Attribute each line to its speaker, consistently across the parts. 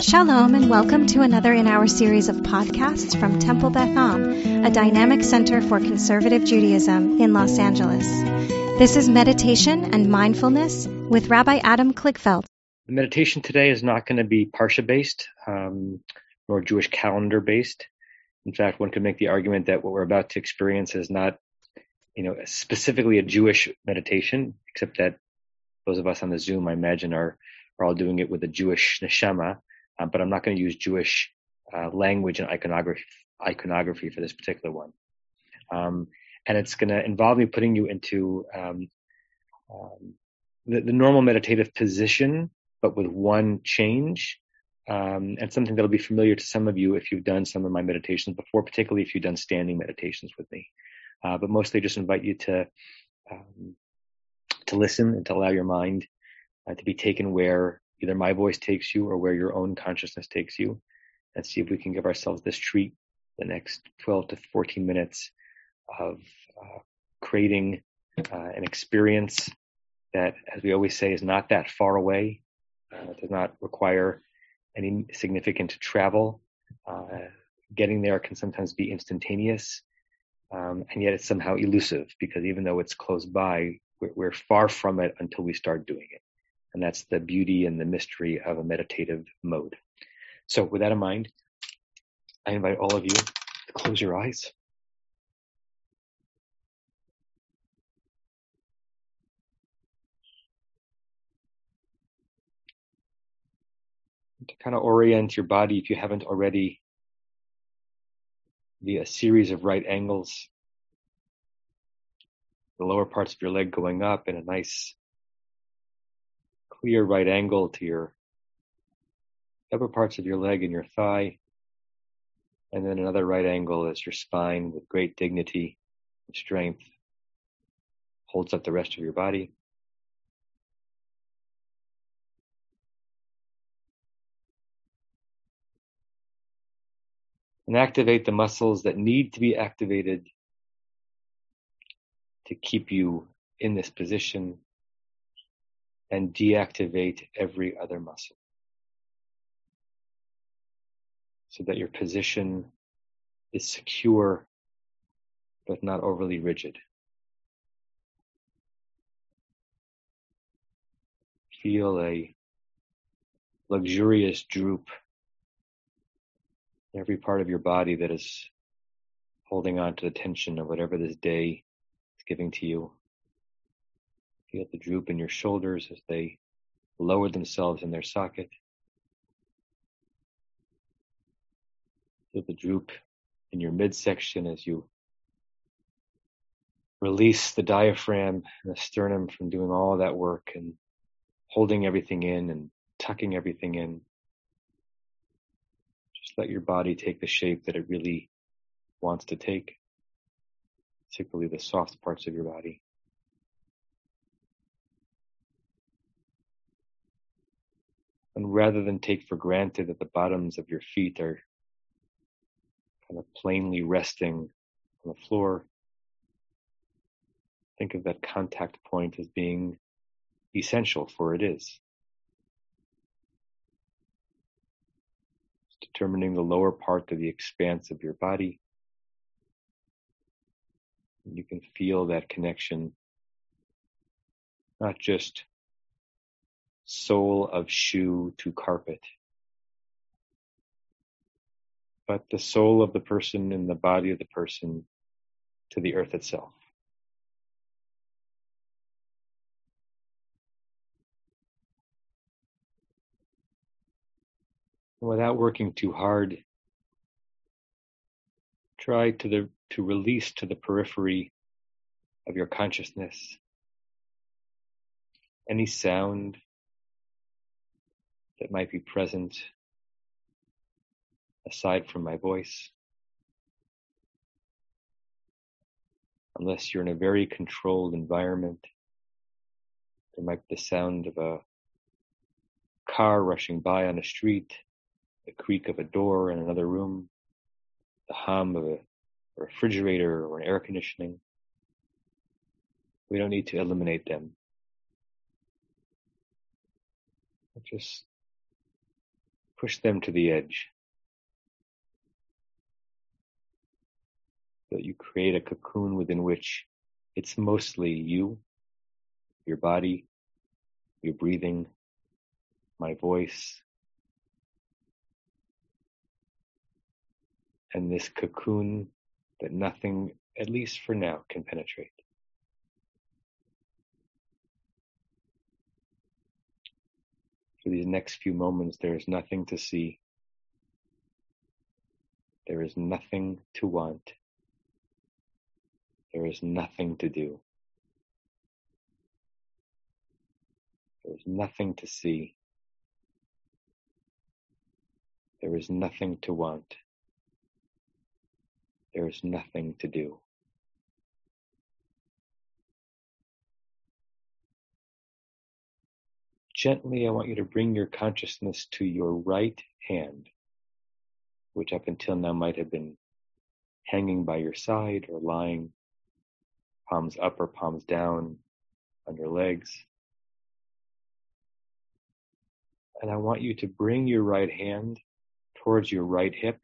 Speaker 1: Shalom and welcome to another in our series of podcasts from Temple Beth Am, a dynamic center for conservative Judaism in Los Angeles. This is meditation and mindfulness with Rabbi Adam Kligfeld.
Speaker 2: The meditation today is not going to be Parsha based, um, nor Jewish calendar based. In fact, one could make the argument that what we're about to experience is not, you know, specifically a Jewish meditation, except that those of us on the Zoom, I imagine, are, are all doing it with a Jewish neshama. Uh, but I'm not going to use Jewish uh, language and iconography, iconography for this particular one. Um, and it's going to involve me putting you into um, um, the, the, normal meditative position, but with one change, um, and something that'll be familiar to some of you if you've done some of my meditations before, particularly if you've done standing meditations with me. Uh, but mostly, just invite you to um, to listen and to allow your mind uh, to be taken where either my voice takes you or where your own consciousness takes you and see if we can give ourselves this treat the next 12 to 14 minutes of uh, creating uh, an experience that, as we always say, is not that far away. Uh, does not require any significant travel. Uh, getting there can sometimes be instantaneous, um, and yet it's somehow elusive because even though it's close by, we're, we're far from it until we start doing it. And that's the beauty and the mystery of a meditative mode. So with that in mind, I invite all of you to close your eyes. To kind of orient your body, if you haven't already, via a series of right angles, the lower parts of your leg going up in a nice clear right angle to your upper parts of your leg and your thigh. And then another right angle as your spine with great dignity and strength holds up the rest of your body. And activate the muscles that need to be activated to keep you in this position and deactivate every other muscle so that your position is secure but not overly rigid. Feel a luxurious droop in every part of your body that is holding on to the tension of whatever this day is giving to you. Feel the droop in your shoulders as they lower themselves in their socket. Feel the droop in your midsection as you release the diaphragm and the sternum from doing all that work and holding everything in and tucking everything in. Just let your body take the shape that it really wants to take, particularly the soft parts of your body. And rather than take for granted that the bottoms of your feet are kind of plainly resting on the floor, think of that contact point as being essential, for it is. determining the lower part of the expanse of your body. You can feel that connection, not just sole of shoe to carpet, but the soul of the person and the body of the person to the earth itself. Without working too hard, try to the to release to the periphery of your consciousness any sound that might be present aside from my voice. Unless you're in a very controlled environment, there might be the sound of a car rushing by on a street, the creak of a door in another room, the hum of a refrigerator or an air conditioning. We don't need to eliminate them. Just push them to the edge. That you create a cocoon within which it's mostly you, your body, your breathing, my voice, and this cocoon that nothing, at least for now, can penetrate. For these next few moments, there is nothing to see. There is nothing to want. There is nothing to do. There is nothing to see. There is nothing to want. There is nothing to do. Gently, I want you to bring your consciousness to your right hand, which up until now might have been hanging by your side or lying palms up or palms down on your legs. And I want you to bring your right hand towards your right hip.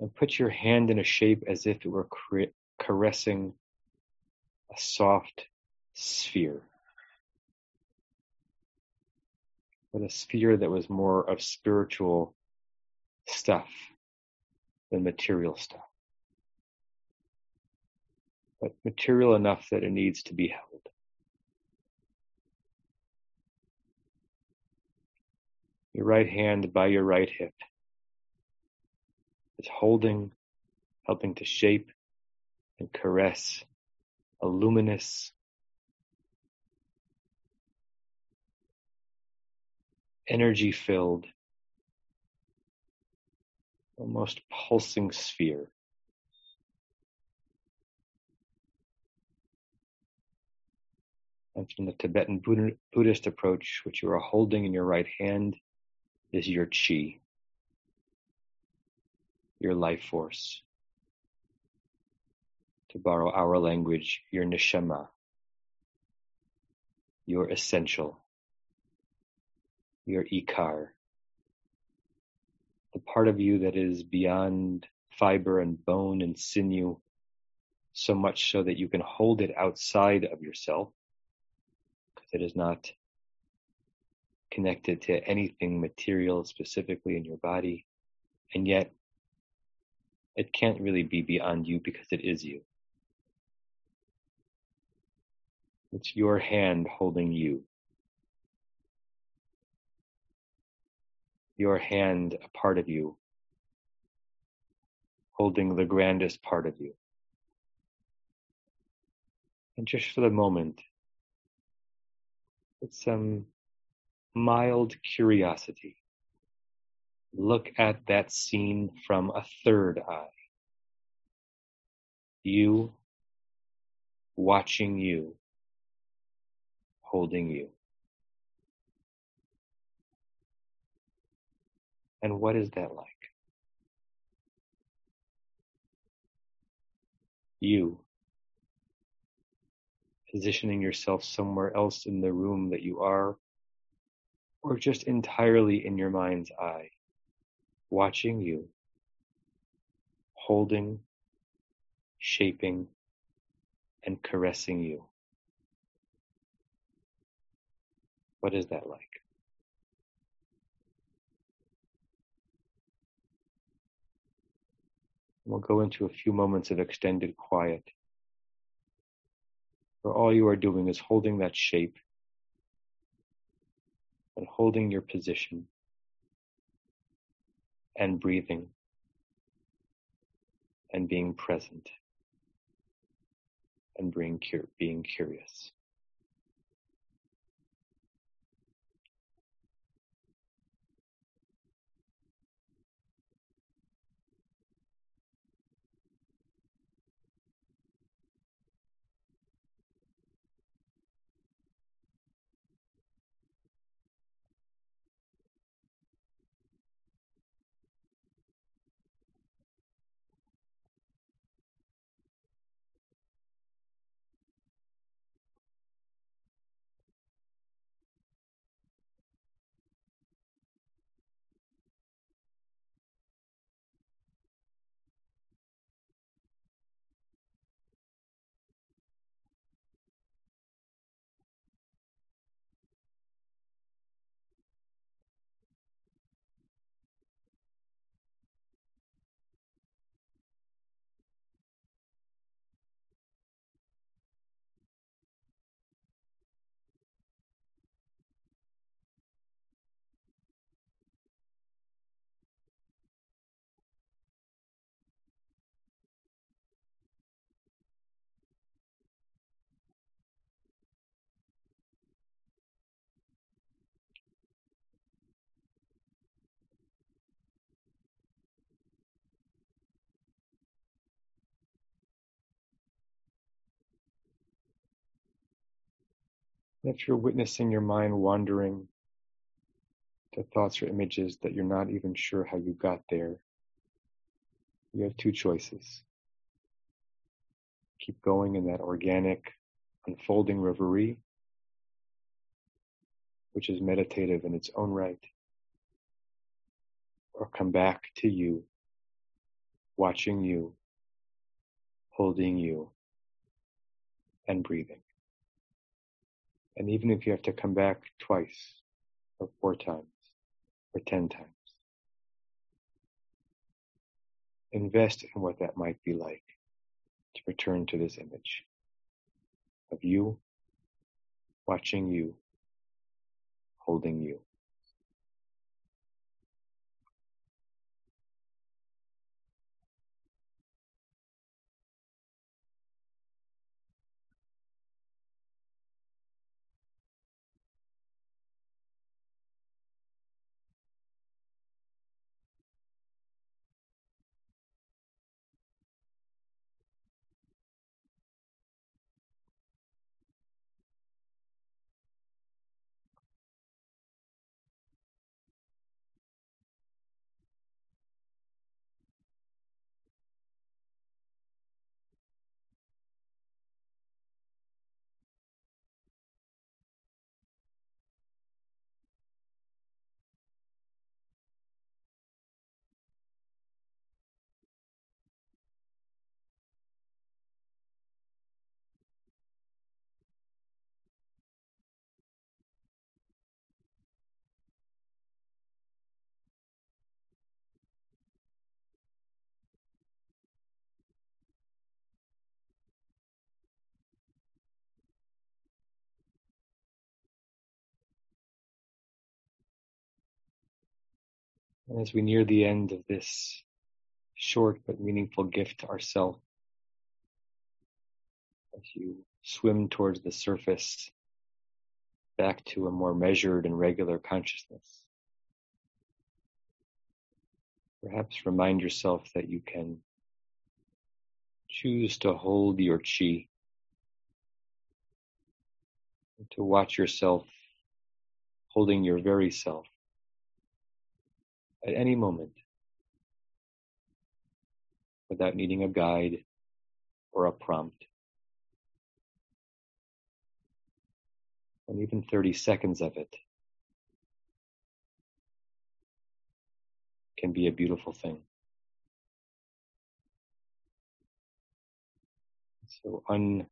Speaker 2: And put your hand in a shape as if it were caressing a soft sphere. But a sphere that was more of spiritual stuff than material stuff. But material enough that it needs to be held. Your right hand by your right hip is holding, helping to shape and caress luminous energy filled almost pulsing sphere. And from the Tibetan Buddhist approach, which you are holding in your right hand, is your chi, your life force to borrow our language, your neshama, your essential, your ikar, the part of you that is beyond fiber and bone and sinew, so much so that you can hold it outside of yourself, because it is not connected to anything material specifically in your body, and yet it can't really be beyond you because it is you. It's your hand holding you. Your hand, a part of you, holding the grandest part of you. And just for the moment, with some mild curiosity, look at that scene from a third eye. You watching you holding you. And what is that like? You positioning yourself somewhere else in the room that you are, or just entirely in your mind's eye, watching you, holding, shaping, and caressing you. What is that like? We'll go into a few moments of extended quiet where all you are doing is holding that shape and holding your position and breathing and being present and being, being curious. If you're witnessing your mind wandering to thoughts or images that you're not even sure how you got there, you have two choices. Keep going in that organic, unfolding reverie, which is meditative in its own right, or come back to you, watching you, holding you, and breathing. And even if you have to come back twice, or four times, or ten times, invest in what that might be like to return to this image of you, watching you, holding you. And as we near the end of this short but meaningful gift to ourself, as you swim towards the surface, back to a more measured and regular consciousness, perhaps remind yourself that you can choose to hold your chi, to watch yourself holding your very self at any moment without needing a guide or a prompt. And even 30 seconds of it can be a beautiful thing. So un,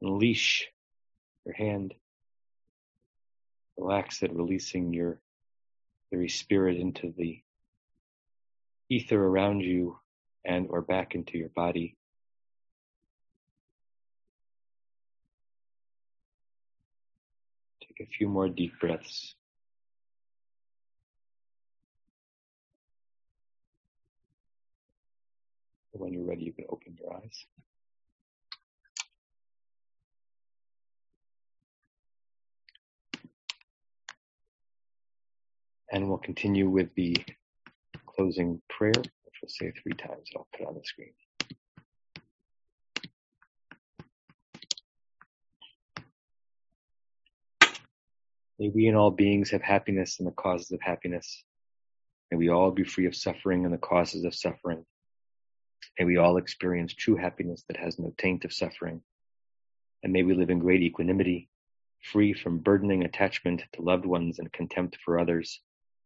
Speaker 2: unleash your hand Relax it, releasing your very spirit into the ether around you and or back into your body. Take a few more deep breaths. When you're ready, you can open your eyes. And we'll continue with the closing prayer, which we'll say three times. I'll put on the screen. May we and all beings have happiness and the causes of happiness. May we all be free of suffering and the causes of suffering. May we all experience true happiness that has no taint of suffering. And may we live in great equanimity, free from burdening attachment to loved ones and contempt for others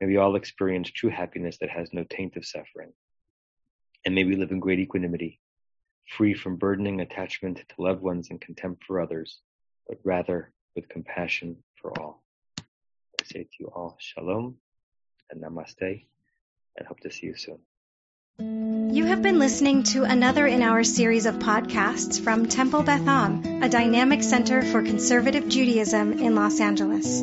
Speaker 2: May we all experience true happiness that has no taint of suffering. And may we live in great equanimity, free from burdening attachment to loved ones and contempt for others, but rather with compassion for all. I say to you all, shalom and namaste, and hope to see you soon.
Speaker 1: You have been listening to another in our series of podcasts from Temple Beth Am, a dynamic center for conservative Judaism in Los Angeles.